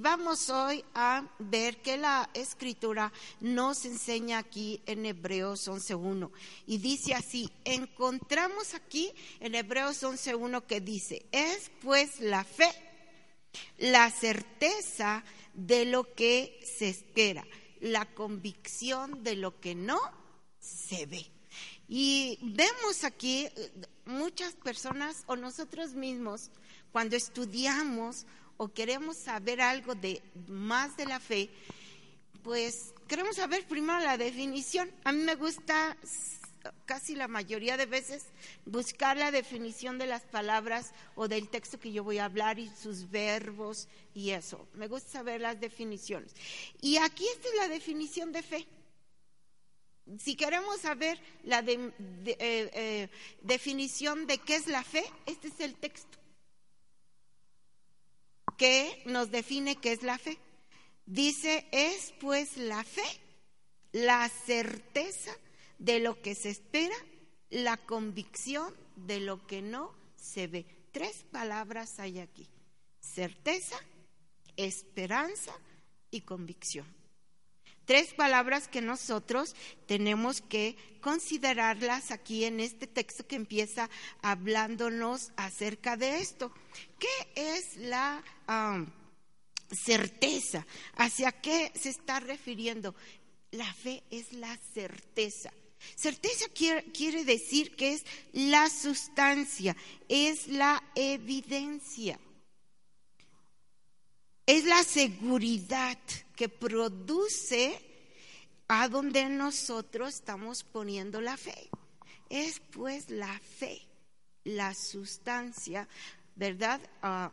Vamos hoy a ver que la escritura nos enseña aquí en Hebreos 11.1 y dice así, encontramos aquí en Hebreos 11.1 que dice, es pues la fe, la certeza de lo que se espera, la convicción de lo que no se ve. Y vemos aquí eh, muchas personas o nosotros mismos cuando estudiamos o queremos saber algo de más de la fe, pues queremos saber primero la definición. A mí me gusta casi la mayoría de veces buscar la definición de las palabras o del texto que yo voy a hablar y sus verbos y eso. Me gusta saber las definiciones. Y aquí esta es la definición de fe. Si queremos saber la eh, eh, definición de qué es la fe, este es el texto que nos define qué es la fe. Dice, es pues la fe, la certeza de lo que se espera, la convicción de lo que no se ve. Tres palabras hay aquí. Certeza, esperanza y convicción. Tres palabras que nosotros tenemos que considerarlas aquí en este texto que empieza hablándonos acerca de esto. ¿Qué es la certeza? ¿Hacia qué se está refiriendo? La fe es la certeza. Certeza quiere, quiere, decir que es la sustancia, es la evidencia, es la seguridad que produce a donde nosotros estamos poniendo la fe. Es pues la fe, la sustancia, ¿verdad? Ah,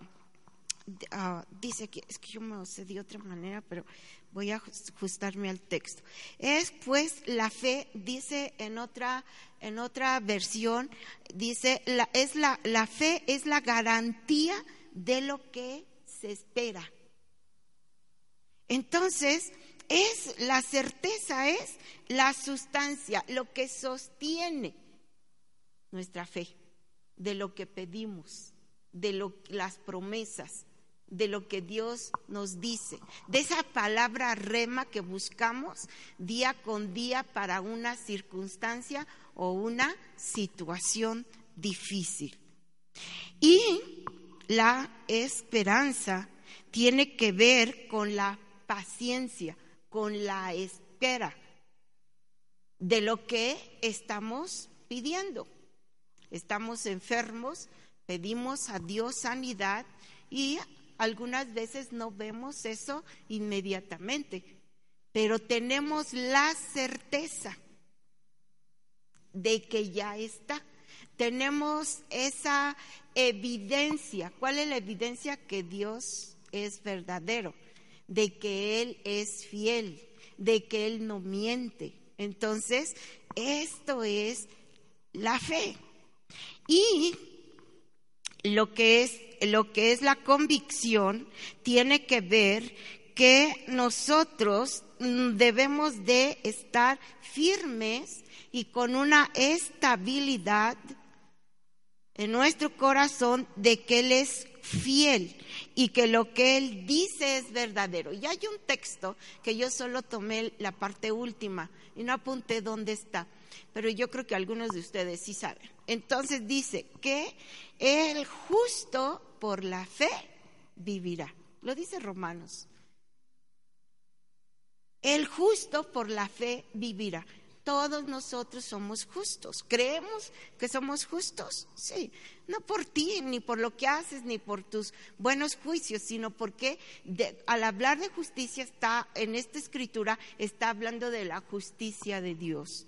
ah, dice que es que yo me sé de otra manera, pero voy a ajustarme al texto. Es pues la fe, dice en otra, en otra versión, dice, es la, la fe es la garantía de lo que se espera. Entonces, es la certeza, es la sustancia, lo que sostiene nuestra fe, de lo que pedimos, de lo, las promesas, de lo que Dios nos dice, de esa palabra rema que buscamos día con día para una circunstancia o una situación difícil. Y la esperanza tiene que ver con la paciencia, con la espera de lo que estamos pidiendo. Estamos enfermos, pedimos a Dios sanidad y algunas veces no vemos eso inmediatamente, pero tenemos la certeza de que ya está. Tenemos esa evidencia. ¿Cuál es la evidencia? Que Dios es verdadero de que Él es fiel, de que Él no miente. Entonces, esto es la fe. Y lo que es, lo que es la convicción tiene que ver que nosotros debemos de estar firmes y con una estabilidad en nuestro corazón de que Él es fiel y que lo que él dice es verdadero. Y hay un texto que yo solo tomé la parte última y no apunté dónde está, pero yo creo que algunos de ustedes sí saben. Entonces dice que el justo por la fe vivirá. Lo dice Romanos. El justo por la fe vivirá todos nosotros somos justos. ¿Creemos que somos justos? Sí, no por ti, ni por lo que haces, ni por tus buenos juicios, sino porque al hablar de justicia está, en esta escritura, está hablando de la justicia de Dios.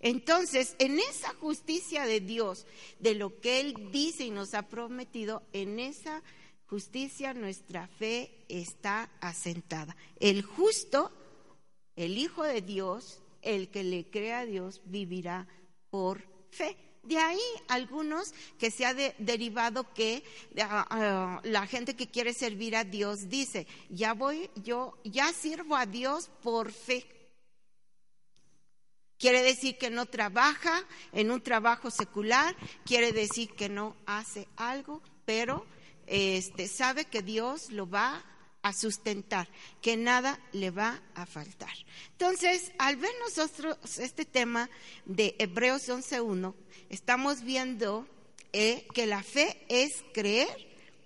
Entonces, en esa justicia de Dios, de lo que Él dice y nos ha prometido, en esa justicia nuestra fe está asentada. El justo, el Hijo de Dios, el que le crea a Dios vivirá por fe. De ahí algunos que se ha derivado que ah, ah, la gente que quiere servir a Dios dice, ya voy, yo ya sirvo a Dios por fe. Quiere decir que no trabaja en un trabajo secular, quiere decir que no hace algo, pero este, sabe que Dios lo va a sustentar, que nada le va a faltar. Entonces, al ver nosotros este tema de Hebreos 11.1, estamos viendo eh, que la fe es creer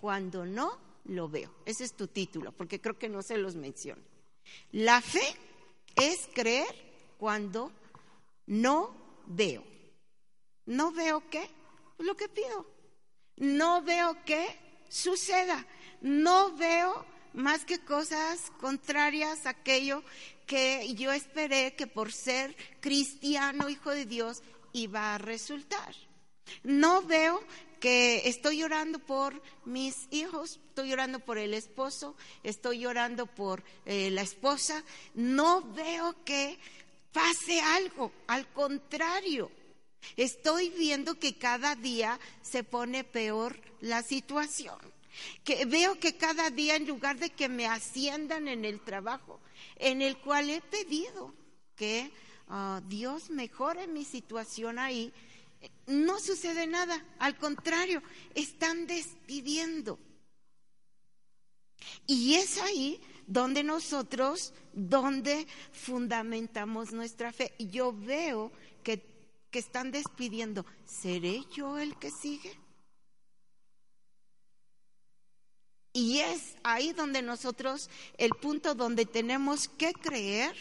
cuando no lo veo. Ese es tu título, porque creo que no se los menciono. La fe es creer cuando no veo. ¿No veo qué? Lo que pido. No veo qué suceda. No veo más que cosas contrarias a aquello que yo esperé que por ser cristiano, hijo de Dios, iba a resultar. No veo que estoy llorando por mis hijos, estoy llorando por el esposo, estoy llorando por eh, la esposa, no veo que pase algo, al contrario, estoy viendo que cada día se pone peor la situación que veo que cada día en lugar de que me asciendan en el trabajo en el cual he pedido que ah, Dios mejore mi situación ahí, no sucede nada, al contrario, están despidiendo. Y es ahí donde nosotros, donde fundamentamos nuestra fe. Yo veo que, que están despidiendo. ¿Seré yo el que sigue? Y es ahí donde nosotros, el punto donde tenemos que creer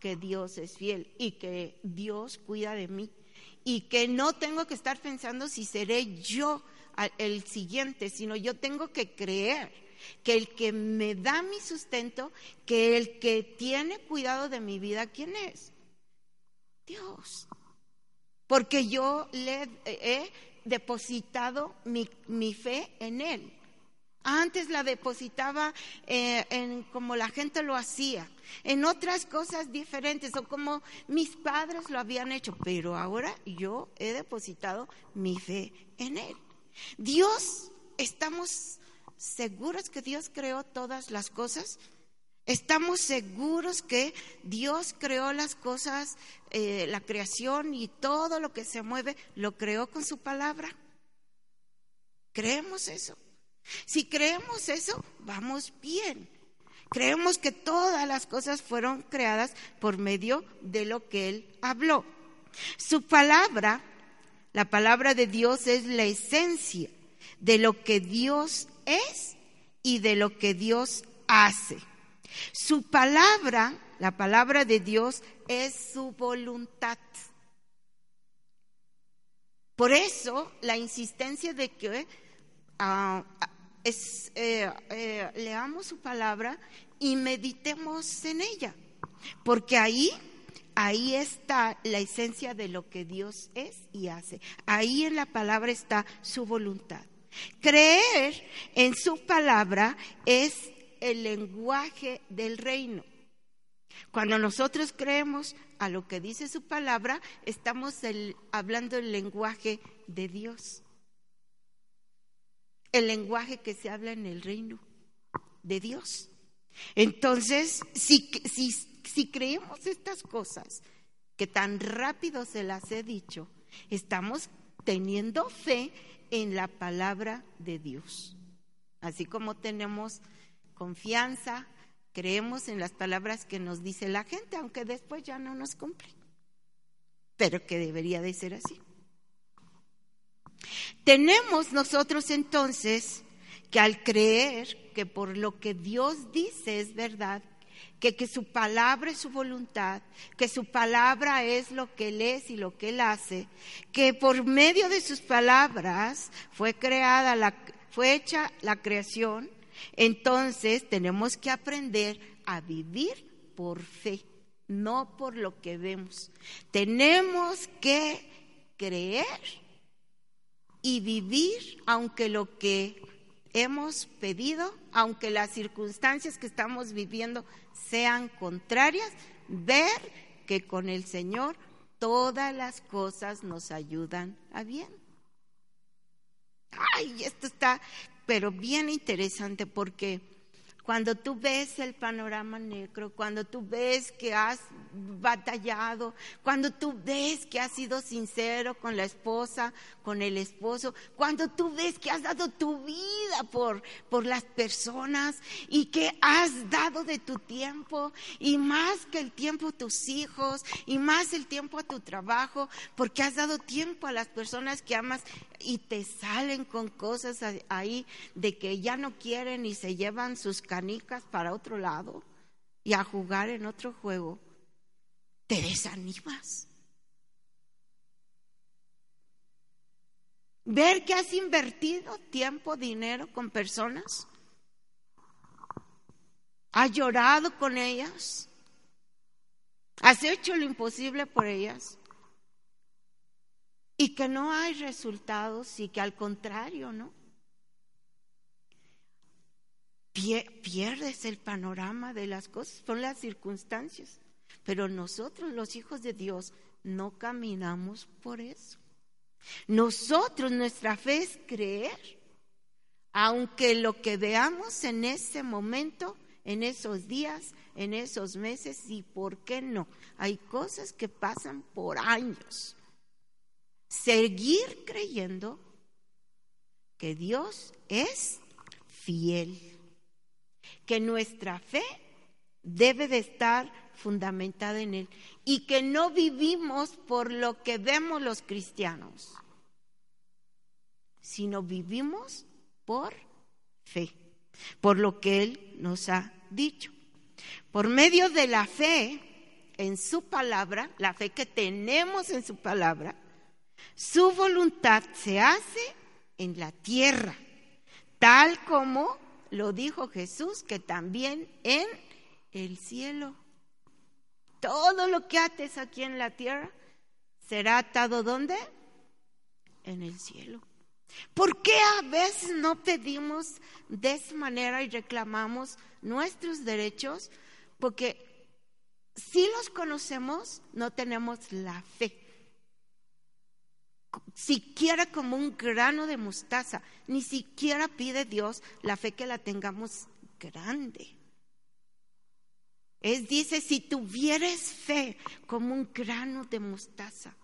que Dios es fiel y que Dios cuida de mí y que no tengo que estar pensando si seré yo el siguiente, sino yo tengo que creer que el que me da mi sustento, que el que tiene cuidado de mi vida, ¿quién es? Dios. Porque yo le he depositado mi, mi fe en Él. Antes la depositaba eh, en como la gente lo hacía, en otras cosas diferentes o como mis padres lo habían hecho, pero ahora yo he depositado mi fe en Él. Dios, ¿estamos seguros que Dios creó todas las cosas? ¿Estamos seguros que Dios creó las cosas, eh, la creación y todo lo que se mueve, lo creó con su palabra? ¿Creemos eso? Si creemos eso, vamos bien. Creemos que todas las cosas fueron creadas por medio de lo que Él habló. Su palabra, la palabra de Dios es la esencia de lo que Dios es y de lo que Dios hace. Su palabra, la palabra de Dios, es su voluntad. Por eso la insistencia de que ah, es, eh, eh, leamos su palabra y meditemos en ella, porque ahí, ahí está la esencia de lo que Dios es y hace. Ahí en la palabra está su voluntad. Creer en su palabra es el lenguaje del reino. Cuando nosotros creemos a lo que dice su palabra, estamos hablando el lenguaje de Dios el lenguaje que se habla en el reino de Dios. Entonces, si, creemos estas cosas que tan rápido se las he dicho, estamos teniendo fe en la palabra de Dios. Así como tenemos confianza, creemos en las palabras que nos dice la gente, aunque después ya no nos cumple. Pero que debería de ser así. Tenemos nosotros entonces que al creer que por lo que Dios dice es verdad, que, que, su palabra es su voluntad, que su palabra es lo que Él es y lo que Él hace, que por medio de sus palabras fue creada, la, fue hecha la creación, entonces tenemos que aprender a vivir por fe, no por lo que vemos. Tenemos que creer y vivir aunque lo que hemos pedido, aunque las circunstancias que estamos viviendo sean contrarias, ver que con el Señor todas las cosas nos ayudan a bien. Ay, esto está, pero bien interesante porque cuando tú ves el panorama negro, cuando tú ves que has batallado, cuando tú ves que has sido sincero con la esposa, con el esposo, cuando tú ves que has dado tu vida por, por las personas y que has dado de tu tiempo y más que el tiempo a tus hijos y más el tiempo a tu trabajo, porque has dado tiempo a las personas que amas y te salen con cosas ahí de que ya no quieren y se llevan sus canicas para otro lado y a jugar en otro juego, te desanimas. Ver que has invertido tiempo, dinero con personas, has llorado con ellas, has hecho lo imposible por ellas y que no hay resultados y que al contrario, ¿no? Pierdes el panorama de las cosas, son las circunstancias. Pero nosotros, los hijos de Dios, no caminamos por eso. Nosotros, nuestra fe es creer, aunque lo que veamos en ese momento, en esos días, en esos meses, y por qué no, hay cosas que pasan por años seguir creyendo que Dios es fiel, que nuestra fe debe de estar fundamentada en Él y que no vivimos por lo que vemos los cristianos, sino vivimos por fe, por lo que Él nos ha dicho. Por medio de la fe en su palabra, la fe que tenemos en su palabra, su voluntad se hace en la tierra, tal como lo dijo Jesús, que también en el cielo. Todo lo que ates aquí en la tierra será atado ¿dónde? En el cielo. ¿Por qué a veces no pedimos de esa manera y reclamamos nuestros derechos? Porque si los conocemos, no tenemos la fe siquiera como un grano de mostaza, ni siquiera pide Dios la fe que la tengamos grande. Es, dice, si tuvieres fe como un grano de mostaza,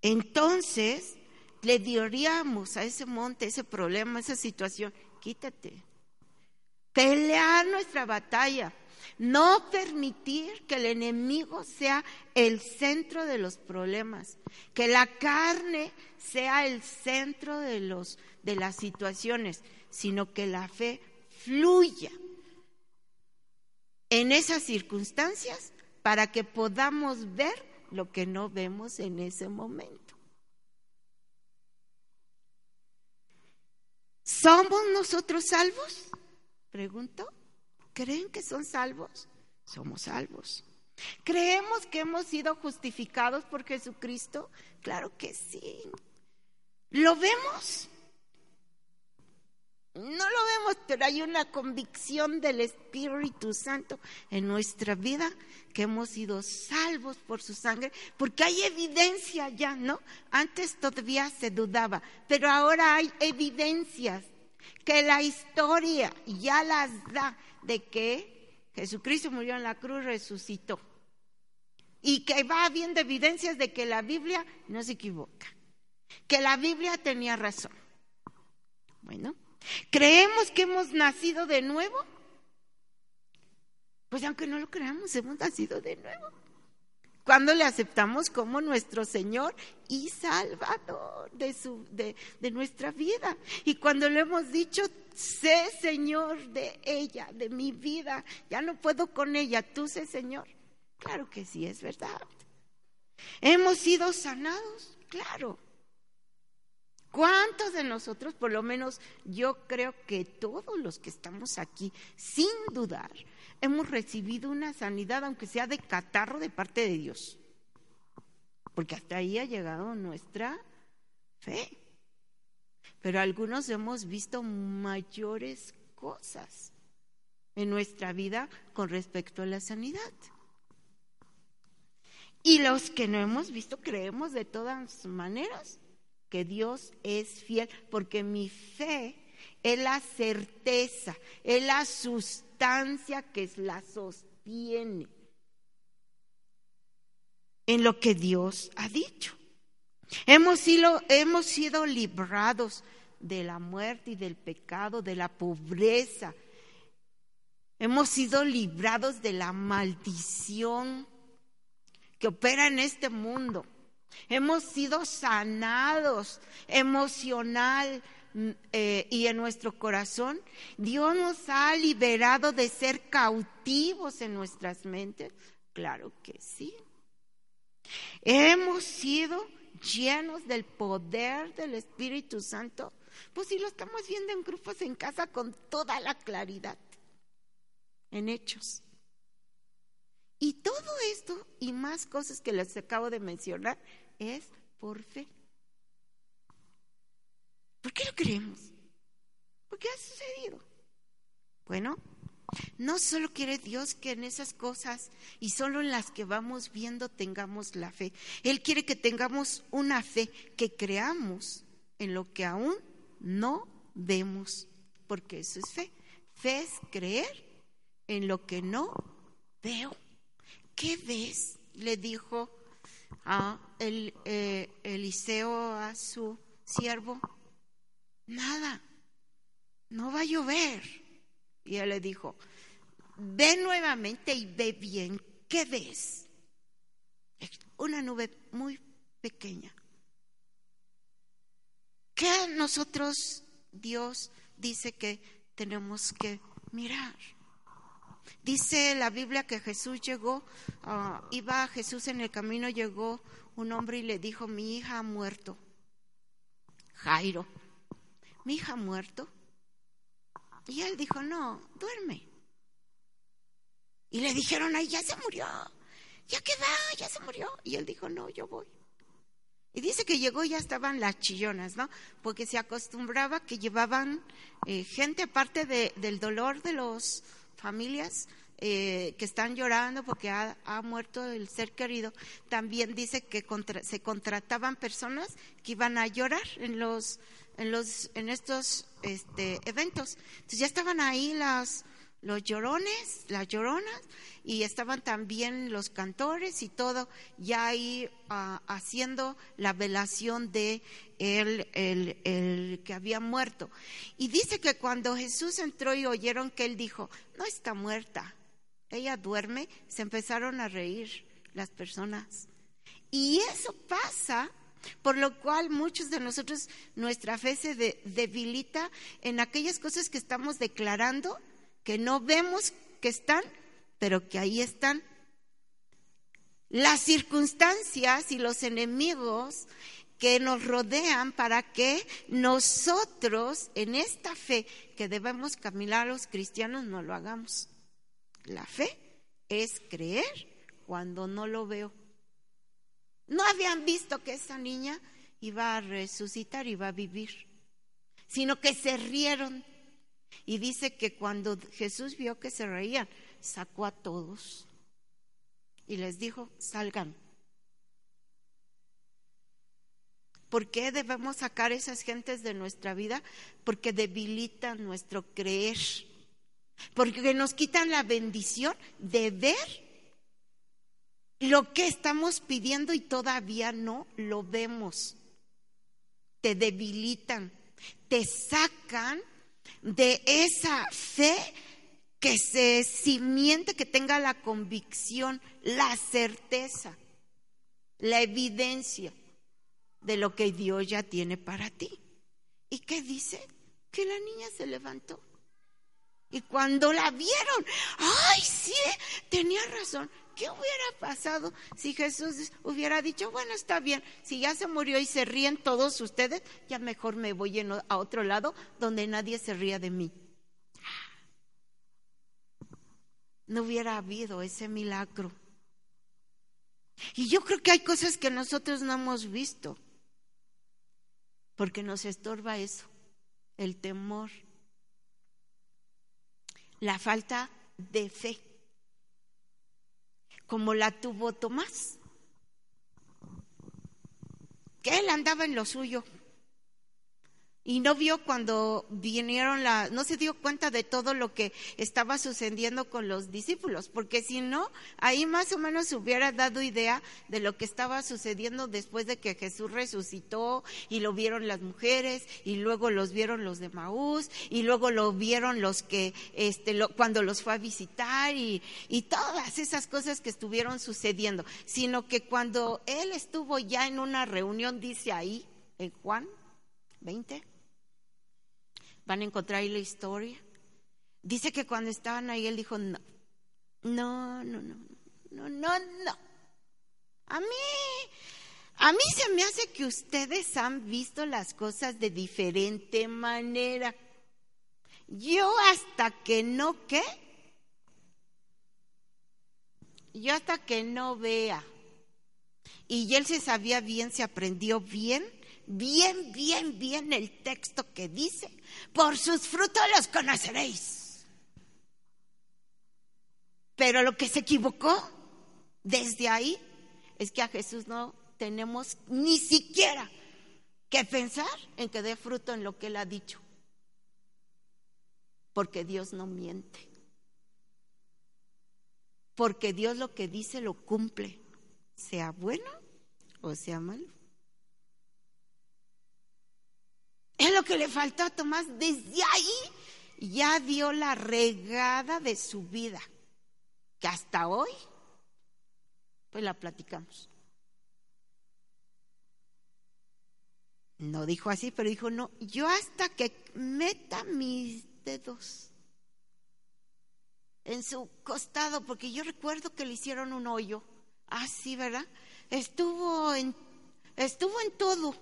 entonces le diríamos a ese monte, ese problema, esa situación, quítate. Pelear nuestra batalla no permitir que el enemigo sea el centro de los problemas, que la carne sea el centro de, los, de las situaciones, sino que la fe fluya en esas circunstancias para que podamos ver lo que no vemos en ese momento. ¿Somos nosotros salvos? Pregunto. ¿Creen que son salvos? Somos salvos. ¿Creemos que hemos sido justificados por Jesucristo? Claro que sí. ¿Lo vemos? No lo vemos, pero hay una convicción del Espíritu Santo en nuestra vida que hemos sido salvos por su sangre, porque hay evidencia ya, ¿no? Antes todavía se dudaba, pero ahora hay evidencias que la historia ya las da de que Jesucristo murió en la cruz, resucitó. Y que va habiendo evidencias de que la Biblia no se equivoca, que la Biblia tenía razón. Bueno, ¿creemos que hemos nacido de nuevo? Pues aunque no lo creamos, hemos nacido de nuevo cuando le aceptamos como nuestro Señor y Salvador de, su, de, de nuestra vida. Y cuando le hemos dicho, sé Señor de ella, de mi vida, ya no puedo con ella, tú sé Señor. Claro que sí, es verdad. Hemos sido sanados, claro. ¿Cuántos de nosotros, por lo menos yo creo que todos los que estamos aquí, sin dudar, hemos recibido una sanidad, aunque sea de catarro, de parte de Dios. Porque hasta ahí ha llegado nuestra fe. Pero algunos hemos visto mayores cosas en nuestra vida con respecto a la sanidad. Y los que no hemos visto creemos de todas maneras que Dios es fiel, porque mi fe es la certeza, es la sustancia que la sostiene en lo que Dios ha dicho. Hemos sido, hemos sido librados de la muerte y del pecado, de la pobreza. Hemos sido librados de la maldición que opera en este mundo. Hemos sido sanados emocional eh, y en nuestro corazón. Dios nos ha liberado de ser cautivos en nuestras mentes. Claro que sí. Hemos sido llenos del poder del Espíritu Santo. Pues si lo estamos viendo en grupos en casa con toda la claridad, en hechos. Y todo esto y más cosas que les acabo de mencionar es por fe. ¿Por qué lo creemos? ¿Por qué ha sucedido? Bueno, no solo quiere Dios que en esas cosas y solo en las que vamos viendo tengamos la fe. Él quiere que tengamos una fe, que creamos en lo que aún no vemos, porque eso es fe. Fe es creer en lo que no veo. ¿Qué ves? Le dijo a eh, Eliseo a su siervo. Nada, no va a llover. Y él le dijo, ve nuevamente y ve bien. ¿Qué ves? Una nube muy pequeña. ¿Qué nosotros, Dios, dice que tenemos que mirar? Dice la Biblia que Jesús llegó, uh, iba Jesús en el camino, llegó un hombre y le dijo, mi hija ha muerto. Jairo, mi hija ha muerto. Y él dijo, no, duerme. Y le dijeron, ay, ya se murió, ya que va, ya se murió. Y él dijo, no, yo voy. Y dice que llegó y ya estaban las chillonas, ¿no? Porque se acostumbraba que llevaban eh, gente aparte de, del dolor de los familias eh, que están llorando porque ha, muerto el ser querido, también dice que se contrataban personas que iban a llorar en los en los en estos este, eventos. Entonces ya estaban ahí las los llorones, las lloronas, y estaban también los cantores y todo, ya ahí ah, haciendo la velación de el, el, el, que había muerto. Y dice que cuando Jesús entró y oyeron que él dijo, no está muerta, ella duerme, se empezaron a reír las personas. Y eso pasa por lo cual muchos de nosotros nuestra fe se debilita en aquellas cosas que estamos declarando que no vemos que están, pero que ahí están. Las circunstancias y los enemigos que nos rodean para que nosotros en esta fe que debemos caminar los cristianos no lo hagamos. La fe es creer cuando no lo veo. No habían visto que esa niña iba a resucitar, iba a vivir, sino que se rieron y dice que cuando Jesús vio que se reían, sacó a todos y les dijo, salgan. ¿Por qué debemos sacar esas gentes de nuestra vida? Porque debilitan nuestro creer. Porque nos quitan la bendición de ver lo que estamos pidiendo y todavía no lo vemos. Te debilitan, te sacan de esa fe que se simiente, que tenga la convicción, la certeza, la evidencia de lo que Dios ya tiene para ti. ¿Y qué dice? Que la niña se levantó. Y cuando la vieron, ay, sí, tenía razón. ¿Qué hubiera pasado si Jesús hubiera dicho, bueno, está bien, si ya se murió y se ríen todos ustedes, ya mejor me voy a otro lado donde nadie se ría de mí? No hubiera habido ese milagro. Y yo creo que hay cosas que nosotros no hemos visto, porque nos estorba eso, el temor, la falta de fe como la tuvo Tomás, que él andaba en lo suyo. Y no vio cuando vinieron la, no se dio cuenta de todo lo que estaba sucediendo con los discípulos, porque si no, ahí más o menos se hubiera dado idea de lo que estaba sucediendo después de que Jesús resucitó y lo vieron las mujeres y luego los vieron los de Maús y luego lo vieron los que, este, cuando los fue a visitar y, y todas esas cosas que estuvieron sucediendo, sino que cuando él estuvo ya en una reunión, dice ahí, en Juan 20 van a encontrar ahí la historia. Dice que cuando estaban ahí, él dijo, no, no, no, no, no, no, no. A mí, a mí se me hace que ustedes han visto las cosas de diferente manera. Yo hasta que no, ¿qué? Yo hasta que no vea. Y él se sabía bien, se aprendió bien bien, bien, bien el texto que dice, por sus frutos los conoceréis. Pero lo que se equivocó desde ahí es que a Jesús no tenemos ni siquiera que pensar en que dé fruto en lo que él ha dicho. Porque Dios no miente. Porque Dios lo que dice lo cumple, sea bueno o sea malo. Es lo que le faltó a Tomás. Desde ahí ya dio la regada de su vida, que hasta hoy, pues la platicamos. No dijo así, pero dijo, no, yo hasta que meta mis dedos en su costado, porque yo recuerdo que le hicieron un hoyo, así, ah, ¿verdad? Estuvo en, estuvo en todo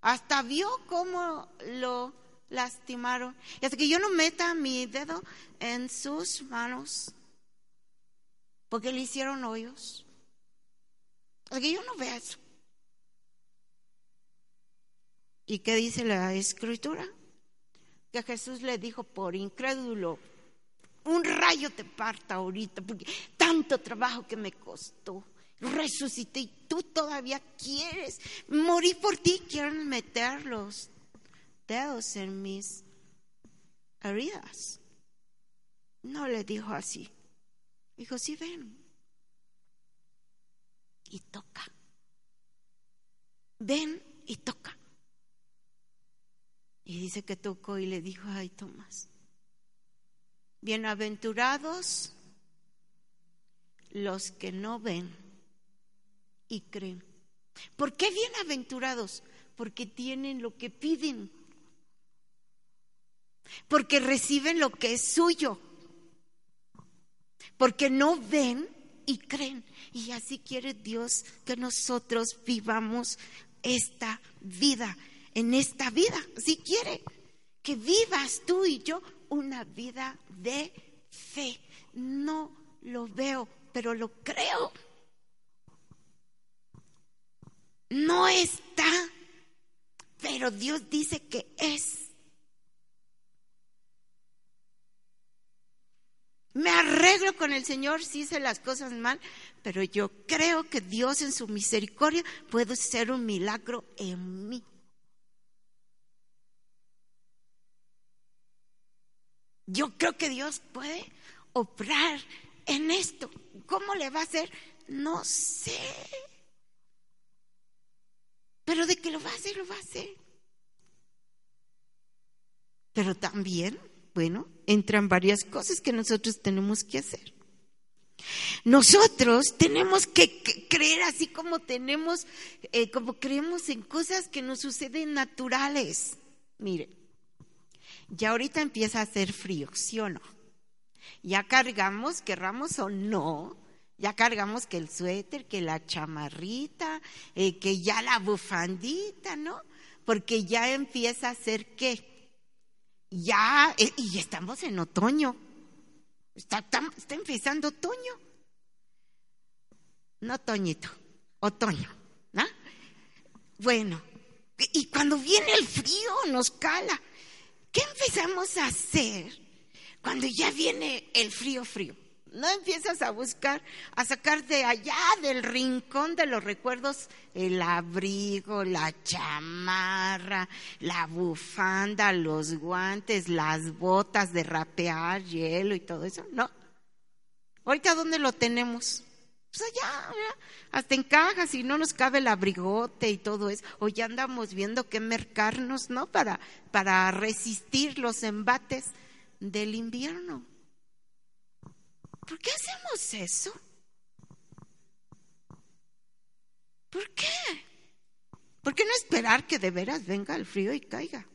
hasta vio cómo lo lastimaron. Y hasta que yo no meta mi dedo en sus manos, porque le hicieron hoyos. Hasta que yo no vea eso. ¿Y qué dice la escritura? Que Jesús le dijo por incrédulo, un rayo te parta ahorita, porque tanto trabajo que me costó resucité y tú todavía quieres morir por ti, quieren meter los dedos en mis heridas. No le dijo así. Dijo, sí, ven. Y toca. Ven y toca. Y dice que tocó y le dijo, ay, Tomás, bienaventurados los que no ven y creen. ¿Por qué bienaventurados? Porque tienen lo que piden. Porque reciben lo que es suyo. Porque no ven y creen. Y así quiere Dios que nosotros vivamos esta vida, en esta vida. Si quiere que vivas tú y yo una vida de fe. No lo veo, pero lo creo. No está, pero Dios dice que es. Me arreglo con el Señor si hice las cosas mal, pero yo creo que Dios en su misericordia puede hacer un milagro en mí. Yo creo que Dios puede obrar en esto. ¿Cómo le va a hacer? No sé. Pero de que lo va a hacer, lo va a hacer. Pero también, bueno, entran varias cosas que nosotros tenemos que hacer. Nosotros tenemos que, creer así como tenemos, eh, como creemos en cosas que nos suceden naturales. Mire, ya ahorita empieza a hacer frío, ¿sí o no? Ya cargamos, querramos o no, ya cargamos que el suéter, que la chamarrita, eh, que ya la bufandita, ¿no? Porque ya empieza a ser qué. Ya, eh, y estamos en otoño. Está, empezando otoño. No otoñito, otoño, ¿no? Bueno, y cuando viene el frío nos cala. ¿Qué empezamos a hacer cuando ya viene el frío frío? No empiezas a buscar, a sacar de allá del rincón de los recuerdos el abrigo, la chamarra, la bufanda, los guantes, las botas de rapear, hielo y todo eso. No. Ahorita, ¿dónde lo tenemos? Pues allá, hasta en cajas y no nos cabe el abrigote y todo eso. O ya andamos viendo qué mercarnos, ¿no? Para, para resistir los embates del invierno. ¿Por qué hacemos eso? ¿Por qué? ¿Por qué no esperar que de veras venga el frío y caiga?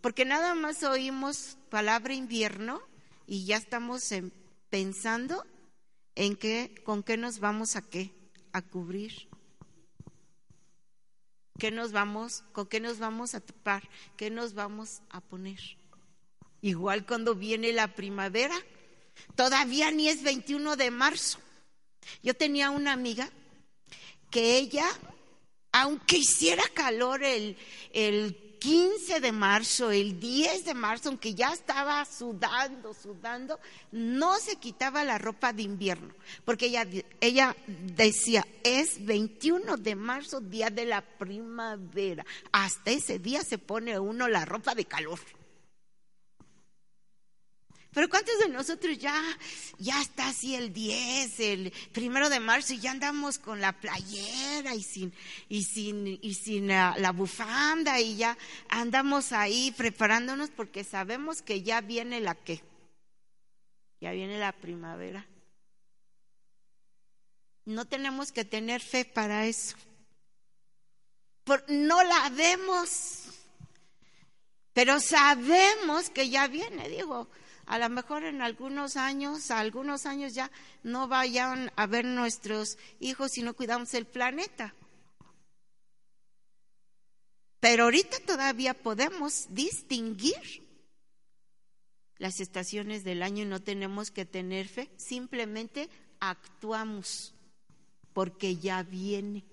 Porque nada más oímos palabra invierno y ya estamos pensando en qué, con qué nos vamos a qué, a cubrir. ¿Qué nos vamos, con qué nos vamos a tapar? ¿Qué nos vamos a poner? Igual cuando viene la primavera, Todavía ni es 21 de marzo. Yo tenía una amiga que ella, aunque hiciera calor el, el 15 de marzo, el 10 de marzo, aunque ya estaba sudando, sudando, no se quitaba la ropa de invierno, porque ella, ella decía, es 21 de marzo, día de la primavera. Hasta ese día se pone uno la ropa de calor. Pero ¿cuántos de nosotros ya, ya está así el 10, el primero de marzo y ya andamos con la playera y sin, y sin, y sin la, la bufanda y ya andamos ahí preparándonos porque sabemos que ya viene la que, ya viene la primavera. No tenemos que tener fe para eso. Por, no la vemos, pero sabemos que ya viene, digo a lo mejor en algunos años, algunos años ya no vayan a ver nuestros hijos si no cuidamos el planeta. Pero ahorita todavía podemos distinguir las estaciones del año y no tenemos que tener fe, simplemente actuamos porque ya viene,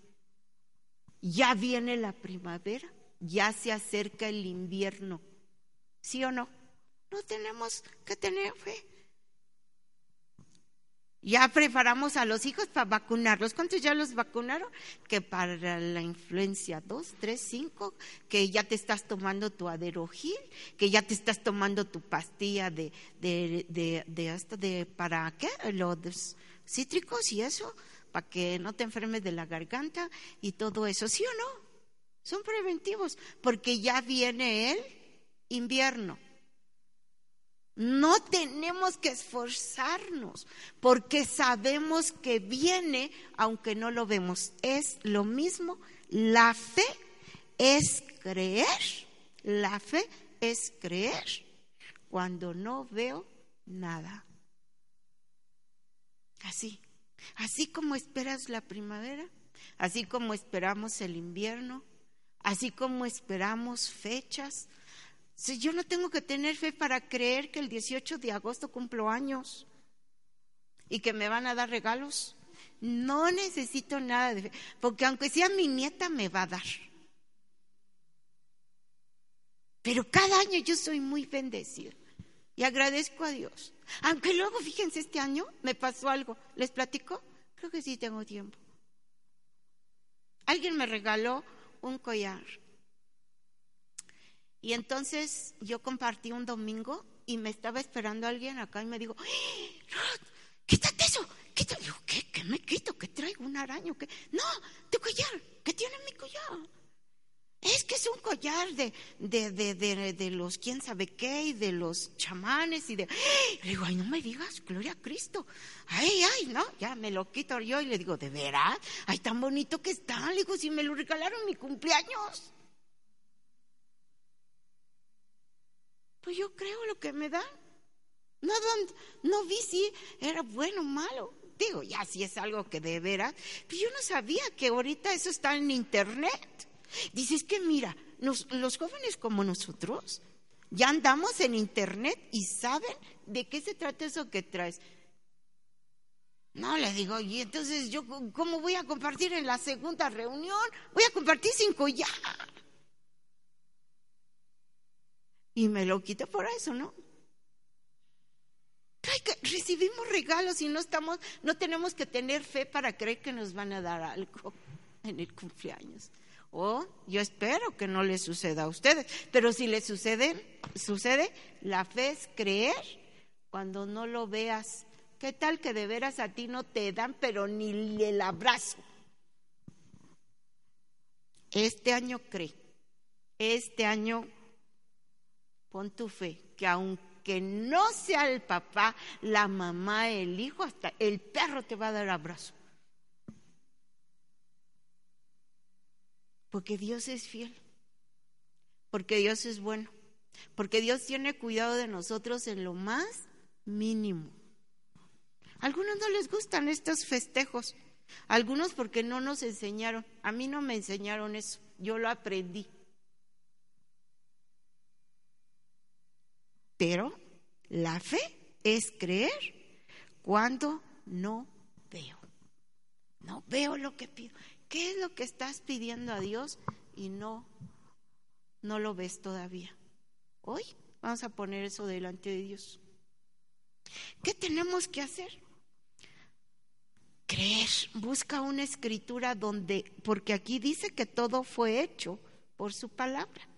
ya viene la primavera, ya se acerca el invierno, ¿sí o no? No tenemos que tener fe. Ya preparamos a los hijos para vacunarlos. ¿Cuántos ya los vacunaron? Que para la influencia 2, 3, 5, que ya te estás tomando tu aderogil, que ya te estás tomando tu pastilla de, de, de, de esto de, ¿para qué? Los cítricos y eso, para que no te enfermes de la garganta y todo eso. ¿Sí o no? Son preventivos, porque ya viene el invierno. No tenemos que esforzarnos porque sabemos que viene aunque no lo vemos. Es lo mismo. La fe es creer. La fe es creer cuando no veo nada. Así. Así como esperas la primavera, así como esperamos el invierno, así como esperamos fechas, si yo no tengo que tener fe para creer que el 18 de agosto cumplo años y que me van a dar regalos. No necesito nada de fe, porque aunque sea mi nieta me va a dar. Pero cada año yo soy muy bendecida y agradezco a Dios. Aunque luego, fíjense, este año me pasó algo. ¿Les platico? Creo que sí tengo tiempo. Alguien me regaló un collar y entonces yo compartí un domingo y me estaba esperando alguien acá y me dijo, Ruth, quítate eso, quítate. Yo, ¿qué? ¿Qué me quito? ¿Qué traigo? ¿Un araño? ¿Qué? No, tu collar, ¿qué tiene mi collar? Es que es un collar de, de, de, de, de los quién sabe qué y de los chamanes y de... Le digo, ay, no me digas, gloria a Cristo. Ay, ay, no, ya me lo quito yo y le digo, ¿de veras? Ay, tan bonito que está. Le digo, si me lo regalaron mi cumpleaños. Yo creo lo que me dan. No, no, vi si era bueno o malo. Digo, ya si es algo que de veras. Pero yo no sabía que ahorita eso está en internet. Dices que mira, los jóvenes como nosotros ya andamos en internet y saben de qué se trata eso que traes. No, le digo, y entonces yo, ¿cómo voy a compartir en la segunda reunión? Voy a compartir cinco ya. Y me lo quito por eso, ¿no? recibimos regalos y no estamos, no tenemos que tener fe para creer que nos van a dar algo en el cumpleaños. O yo espero que no les suceda a ustedes, pero si les sucede, sucede, la fe es creer cuando no lo veas. ¿Qué tal que de veras a ti no te dan, pero ni el abrazo? Este año cree, este año pon tu fe, que aunque no sea el papá, la mamá, el hijo, hasta el perro te va a dar abrazo. Porque Dios es fiel, porque Dios es bueno, porque Dios tiene cuidado de nosotros en lo más mínimo. A algunos no les gustan estos festejos, algunos porque no nos enseñaron. A mí no me enseñaron eso, yo lo aprendí. Pero la fe es creer cuando no veo. No veo lo que pido. ¿Qué es lo que estás pidiendo a Dios y no no lo ves todavía? Hoy vamos a poner eso delante de Dios. ¿Qué tenemos que hacer? Creer. Busca una escritura donde, porque aquí dice que todo fue hecho por su palabra.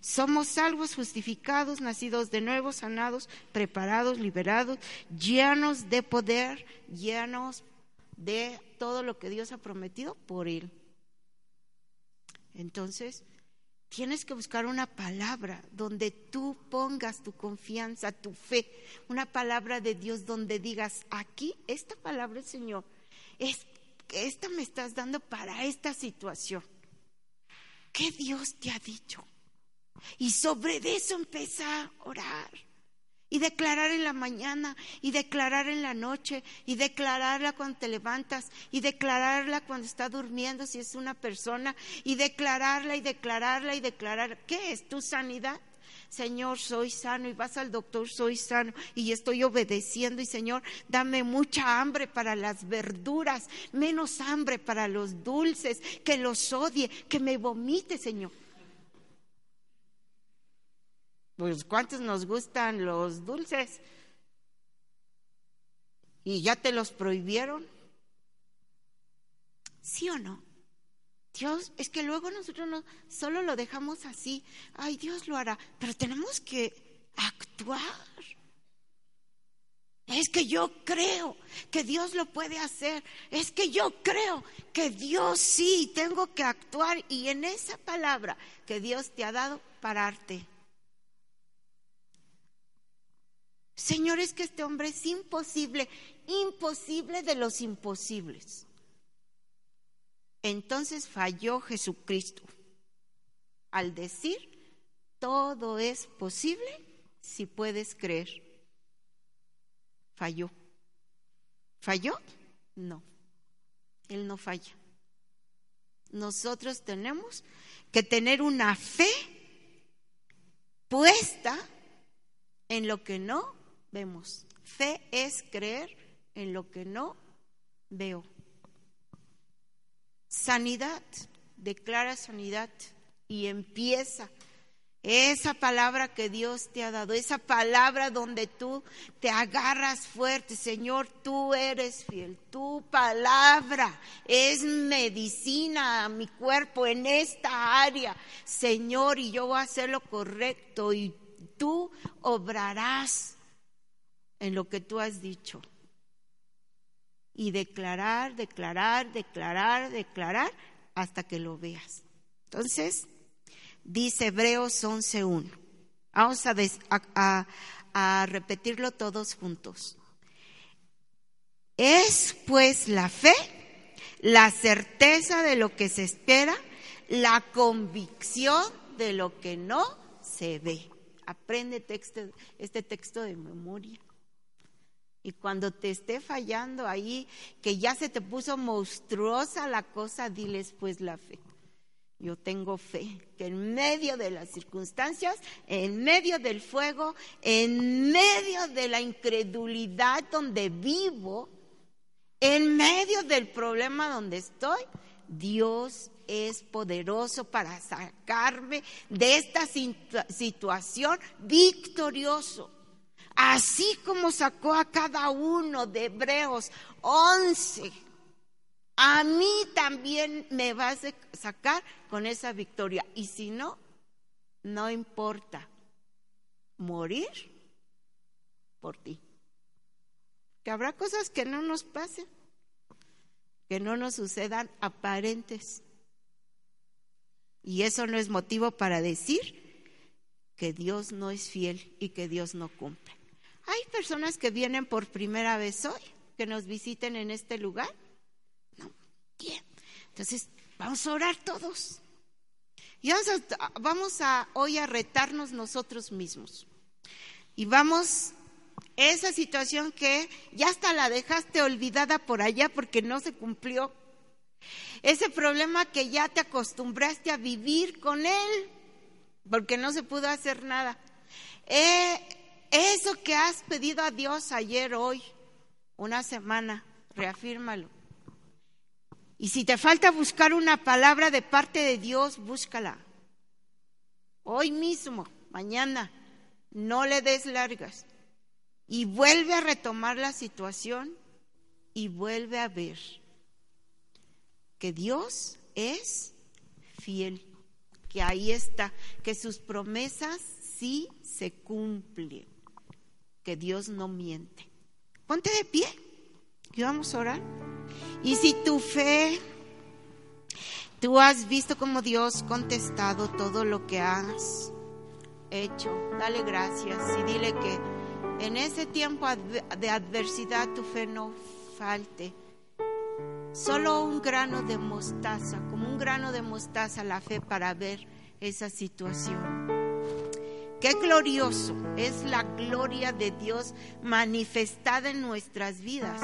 Somos salvos, justificados, nacidos de nuevo, sanados, preparados, liberados, llenos de poder, llenos de todo lo que Dios ha prometido por Él. Entonces, tienes que buscar una palabra donde tú pongas tu confianza, tu fe, una palabra de Dios donde digas, aquí, esta palabra, Señor, es, esta me estás dando para esta situación. ¿Qué Dios te ha dicho? Y sobre eso empieza a orar. Y declarar en la mañana, y declarar en la noche, y declararla cuando te levantas, y declararla cuando está durmiendo, si es una persona, y declararla, y declararla, y declarar. ¿Qué es tu sanidad? Señor, soy sano y vas al doctor, soy sano y estoy obedeciendo y Señor, dame mucha hambre para las verduras, menos hambre para los dulces, que los odie, que me vomite, Señor. Pues ¿cuántos nos gustan los dulces? ¿Y ya te los prohibieron? ¿Sí o no? Dios, es que luego nosotros no solo lo dejamos así, ay, Dios lo hará, pero tenemos que actuar. Es que yo creo que Dios lo puede hacer. Es que yo creo que Dios sí, tengo que actuar y en esa palabra que Dios te ha dado, pararte. Señor, es que este hombre es imposible, imposible de los imposibles. Entonces falló Jesucristo al decir, todo es posible si puedes creer. Falló. ¿Falló? No, Él no falla. Nosotros tenemos que tener una fe puesta en lo que no vemos. Fe es creer en lo que no veo. Sanidad, declara sanidad y empieza esa palabra que Dios te ha dado, esa palabra donde tú te agarras fuerte, Señor, tú eres fiel, tu palabra es medicina a mi cuerpo en esta área, Señor, y yo voy a hacer lo correcto y tú obrarás en lo que tú has dicho. Y declarar, declarar, declarar, declarar hasta que lo veas. Entonces, dice Hebreos 11.1. Vamos a, a repetirlo todos juntos. Es pues la fe, la certeza de lo que se espera, la convicción de lo que no se ve. Aprende este texto de memoria. Y cuando te esté fallando ahí, que ya se te puso monstruosa la cosa, diles pues la fe. Yo tengo fe que en medio de las circunstancias, en medio del fuego, en medio de la incredulidad donde vivo, en medio del problema donde estoy, Dios es poderoso para sacarme de esta situación victorioso así como sacó a cada uno de Hebreos 11, a mí también me vas a sacar con esa victoria. Y si no, no importa morir por ti. Que habrá cosas que no nos pasen, que no nos sucedan aparentes. Y eso no es motivo para decir que Dios no es fiel y que Dios no cumple. Hay personas que vienen por primera vez hoy, que nos visiten en este lugar. No, ¿quién? Entonces, vamos a orar todos. Y vamos a, vamos a hoy a retarnos nosotros mismos. Y vamos, esa situación que ya hasta la dejaste olvidada por allá porque no se cumplió. Ese problema que ya te acostumbraste a vivir con él porque no se pudo hacer nada. Eh, eso que has pedido a Dios ayer, hoy, una semana, reafírmalo. Y si te falta buscar una palabra de parte de Dios, búscala. Hoy mismo, mañana, no le des largas. Y vuelve a retomar la situación y vuelve a ver que Dios es fiel, que ahí está, que sus promesas sí se cumplen, que Dios no miente. Ponte de pie y vamos a orar. Y si tu fe, tú has visto como Dios contestado todo lo que has hecho, dale gracias y dile que en ese tiempo de adversidad tu fe no falte. Solo un grano de mostaza, como un grano de mostaza la fe para ver esa situación. Qué glorioso es la gloria de Dios manifestada en nuestras vidas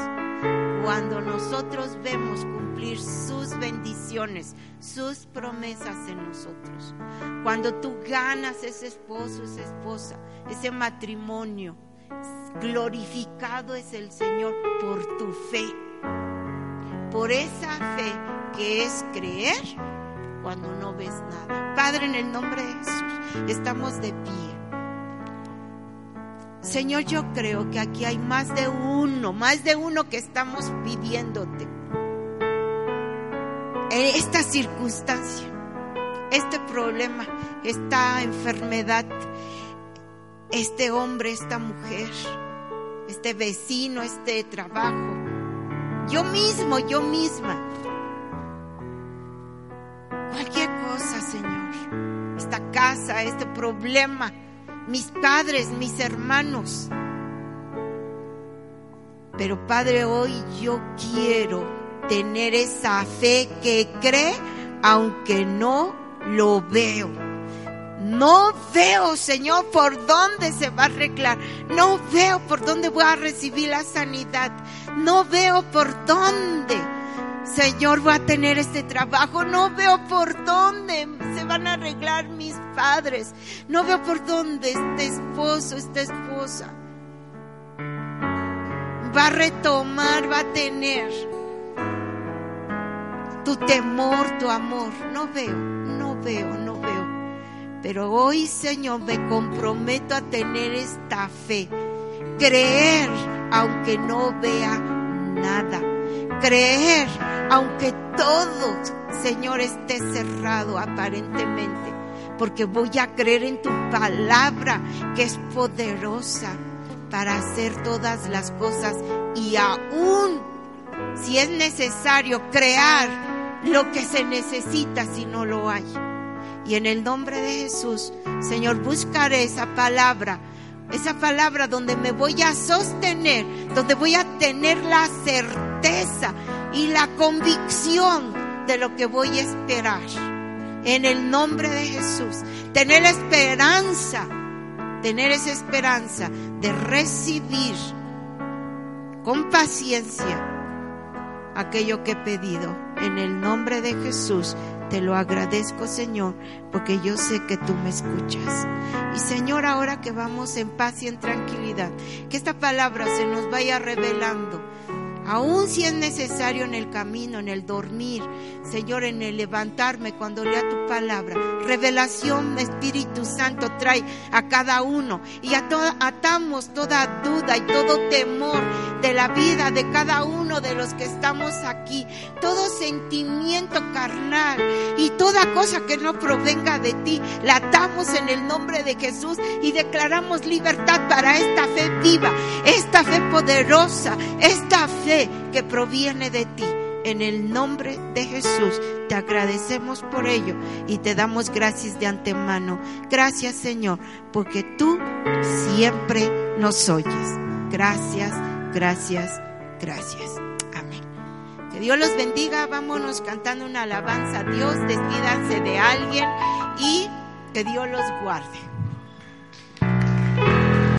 cuando nosotros vemos cumplir sus bendiciones, sus promesas en nosotros. Cuando tú ganas ese esposo, esa esposa, ese matrimonio, glorificado es el Señor por tu fe, por esa fe que es creer cuando no ves nada. Padre, en el nombre de Jesús, estamos de pie. Señor, yo creo que aquí hay más de uno, más de uno que estamos pidiéndote. En esta circunstancia, este problema, esta enfermedad, este hombre, esta mujer, este vecino, este trabajo, yo mismo, yo misma. Cualquier cosa, Señor. Esta casa, este problema mis padres, mis hermanos. Pero Padre, hoy yo quiero tener esa fe que cree aunque no lo veo. No veo, Señor, por dónde se va a arreglar. No veo por dónde voy a recibir la sanidad. No veo por dónde Señor, voy a tener este trabajo. No veo por dónde se van a arreglar mis padres. No veo por dónde este esposo, esta esposa va a retomar, va a tener tu temor, tu amor. No veo, no veo, no veo. Pero hoy, Señor, me comprometo a tener esta fe. Creer aunque no vea nada creer, aunque todo, Señor, esté cerrado aparentemente, porque voy a creer en tu palabra que es poderosa para hacer todas las cosas y aún, si es necesario, crear lo que se necesita si no lo hay. Y en el nombre de Jesús, Señor, buscaré esa palabra esa palabra donde me voy a sostener, donde voy a tener la certeza y la convicción de lo que voy a esperar. En el nombre de Jesús. Tener esperanza, tener esa esperanza de recibir con paciencia aquello que he pedido. En el nombre de Jesús te lo agradezco, Señor, porque yo sé que tú me escuchas. Y Señor, ahora que vamos en paz y en tranquilidad, que esta palabra se nos vaya revelando Aún si es necesario en el camino, en el dormir, Señor, en el levantarme cuando lea tu palabra. Revelación, Espíritu Santo, trae a cada uno y atamos toda duda y todo temor de la vida de cada uno de los que estamos aquí. Todo sentimiento carnal y toda cosa que no provenga de ti, la atamos en el nombre de Jesús y declaramos libertad para esta fe viva, esta fe poderosa, esta fe que proviene de ti. En el nombre de Jesús te agradecemos por ello y te damos gracias de antemano. Gracias Señor, porque tú siempre nos oyes. Gracias, gracias, gracias. Amén. Que Dios los bendiga. Vámonos cantando una alabanza a Dios. Despídanse de alguien y que Dios los guarde.